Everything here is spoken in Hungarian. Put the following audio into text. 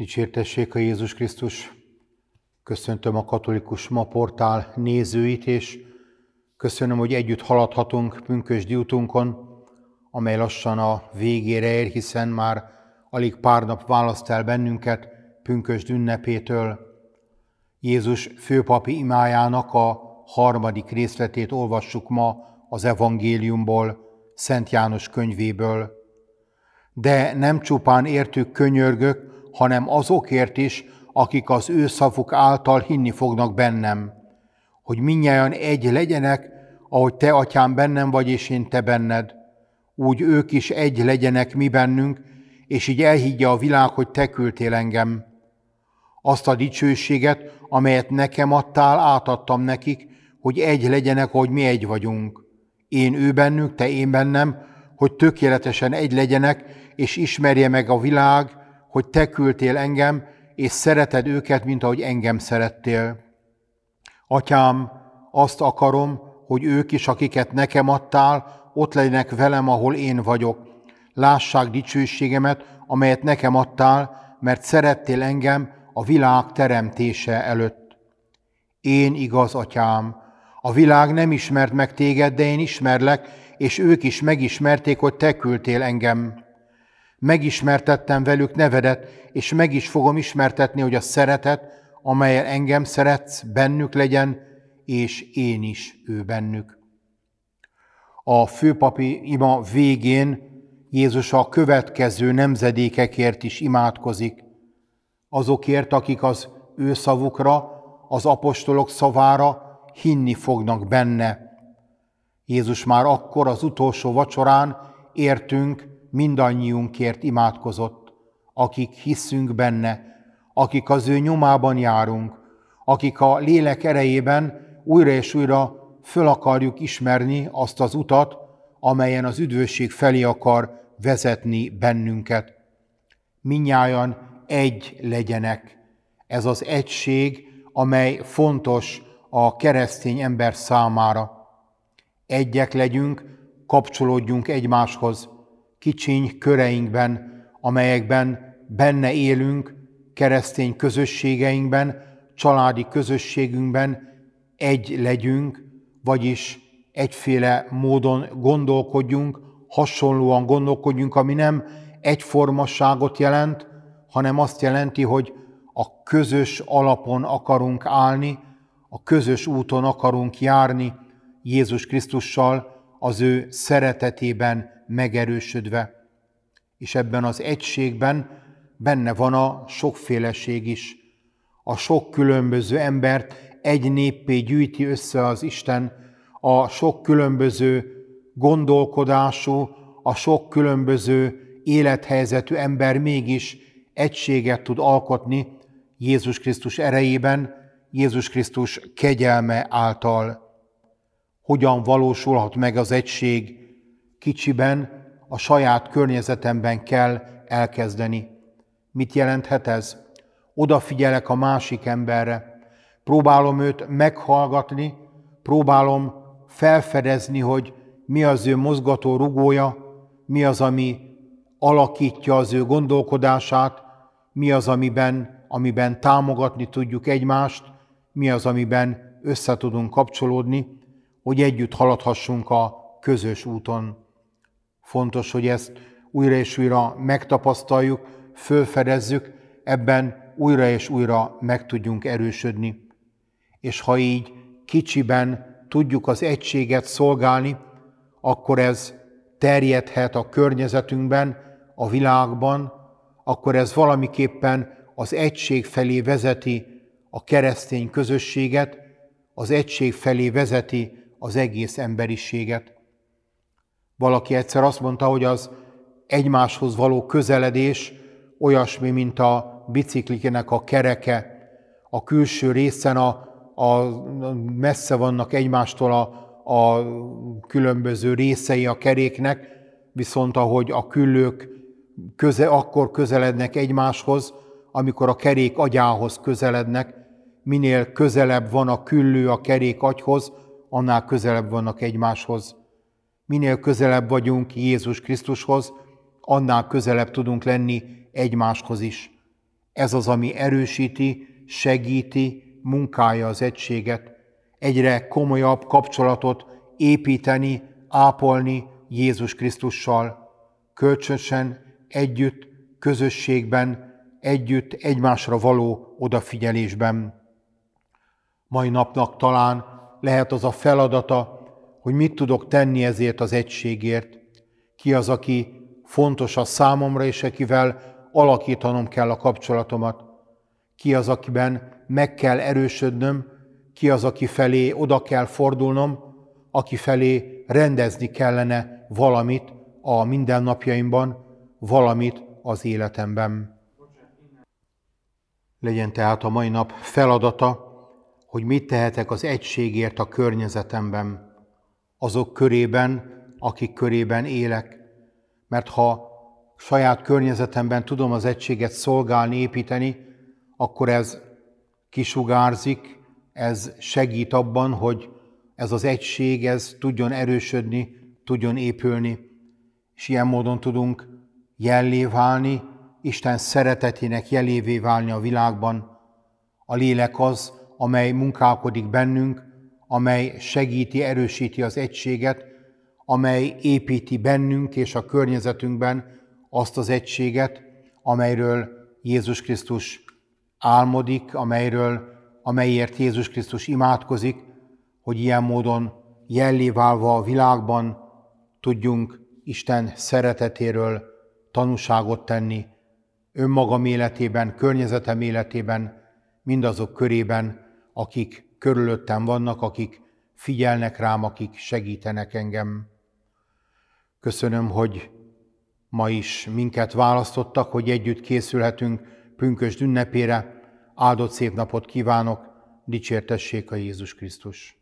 Dicsértessék a Jézus Krisztus! Köszöntöm a katolikus ma portál nézőit, és köszönöm, hogy együtt haladhatunk pünkösdi útunkon, amely lassan a végére ér, hiszen már alig pár nap választ el bennünket pünkösd ünnepétől. Jézus főpapi imájának a harmadik részletét olvassuk ma az evangéliumból, Szent János könyvéből. De nem csupán értük könyörgök, hanem azokért is, akik az ő szavuk által hinni fognak bennem, hogy minnyáján egy legyenek, ahogy te, atyám, bennem vagy, és én te benned. Úgy ők is egy legyenek mi bennünk, és így elhiggye a világ, hogy te küldtél engem. Azt a dicsőséget, amelyet nekem adtál, átadtam nekik, hogy egy legyenek, hogy mi egy vagyunk. Én ő bennük, te én bennem, hogy tökéletesen egy legyenek, és ismerje meg a világ, hogy te küldtél engem, és szereted őket, mint ahogy engem szerettél. Atyám, azt akarom, hogy ők is, akiket nekem adtál, ott legyenek velem, ahol én vagyok. Lássák dicsőségemet, amelyet nekem adtál, mert szerettél engem a világ teremtése előtt. Én igaz, atyám, a világ nem ismert meg téged, de én ismerlek, és ők is megismerték, hogy te küldtél engem. Megismertettem velük nevedet, és meg is fogom ismertetni, hogy a szeretet, amelyel engem szeretsz, bennük legyen, és én is ő bennük. A főpapi ima végén Jézus a következő nemzedékekért is imádkozik. Azokért, akik az ő szavukra, az apostolok szavára hinni fognak benne. Jézus már akkor az utolsó vacsorán értünk, mindannyiunkért imádkozott, akik hiszünk benne, akik az ő nyomában járunk, akik a lélek erejében újra és újra föl akarjuk ismerni azt az utat, amelyen az üdvösség felé akar vezetni bennünket. Minnyájan egy legyenek. Ez az egység, amely fontos a keresztény ember számára. Egyek legyünk, kapcsolódjunk egymáshoz, kicsiny köreinkben, amelyekben benne élünk, keresztény közösségeinkben, családi közösségünkben egy legyünk, vagyis egyféle módon gondolkodjunk, hasonlóan gondolkodjunk, ami nem egyformasságot jelent, hanem azt jelenti, hogy a közös alapon akarunk állni, a közös úton akarunk járni Jézus Krisztussal, az ő szeretetében megerősödve. És ebben az egységben benne van a sokféleség is. A sok különböző embert egy néppé gyűjti össze az Isten, a sok különböző gondolkodású, a sok különböző élethelyzetű ember mégis egységet tud alkotni Jézus Krisztus erejében, Jézus Krisztus kegyelme által. Hogyan valósulhat meg az egység kicsiben, a saját környezetemben kell elkezdeni. Mit jelenthet ez? Odafigyelek a másik emberre, próbálom őt meghallgatni, próbálom felfedezni, hogy mi az ő mozgató rugója, mi az, ami alakítja az ő gondolkodását, mi az, amiben, amiben támogatni tudjuk egymást, mi az, amiben össze tudunk kapcsolódni, hogy együtt haladhassunk a közös úton. Fontos, hogy ezt újra és újra megtapasztaljuk, fölfedezzük, ebben újra és újra meg tudjunk erősödni. És ha így kicsiben tudjuk az egységet szolgálni, akkor ez terjedhet a környezetünkben, a világban, akkor ez valamiképpen az egység felé vezeti a keresztény közösséget, az egység felé vezeti az egész emberiséget. Valaki egyszer azt mondta, hogy az egymáshoz való közeledés olyasmi, mint a biciklikének a kereke. A külső részen a, a messze vannak egymástól a, a különböző részei a keréknek, viszont ahogy a küllők köze, akkor közelednek egymáshoz, amikor a kerék agyához közelednek, minél közelebb van a küllő a kerék agyhoz, annál közelebb vannak egymáshoz. Minél közelebb vagyunk Jézus Krisztushoz, annál közelebb tudunk lenni egymáshoz is. Ez az, ami erősíti, segíti, munkálja az egységet, egyre komolyabb kapcsolatot építeni, ápolni Jézus Krisztussal, kölcsönösen, együtt, közösségben, együtt, egymásra való odafigyelésben. Mai napnak talán lehet az a feladata, hogy mit tudok tenni ezért az egységért, ki az, aki fontos a számomra, és akivel alakítanom kell a kapcsolatomat, ki az, akiben meg kell erősödnöm, ki az, aki felé oda kell fordulnom, aki felé rendezni kellene valamit a mindennapjaimban, valamit az életemben. Legyen tehát a mai nap feladata, hogy mit tehetek az egységért a környezetemben, azok körében, akik körében élek. Mert ha saját környezetemben tudom az egységet szolgálni, építeni, akkor ez kisugárzik, ez segít abban, hogy ez az egység, ez tudjon erősödni, tudjon épülni, és ilyen módon tudunk jellé válni, Isten szeretetének jelévé válni a világban. A lélek az, amely munkálkodik bennünk, amely segíti, erősíti az egységet, amely építi bennünk és a környezetünkben azt az egységet, amelyről Jézus Krisztus álmodik, amelyről, amelyért Jézus Krisztus imádkozik, hogy ilyen módon jellé válva a világban tudjunk Isten szeretetéről tanúságot tenni, önmagam életében, környezetem életében, mindazok körében, akik körülöttem vannak, akik figyelnek rám, akik segítenek engem. Köszönöm, hogy ma is minket választottak, hogy együtt készülhetünk pünkös ünnepére. Áldott szép napot kívánok, dicsértessék a Jézus Krisztus!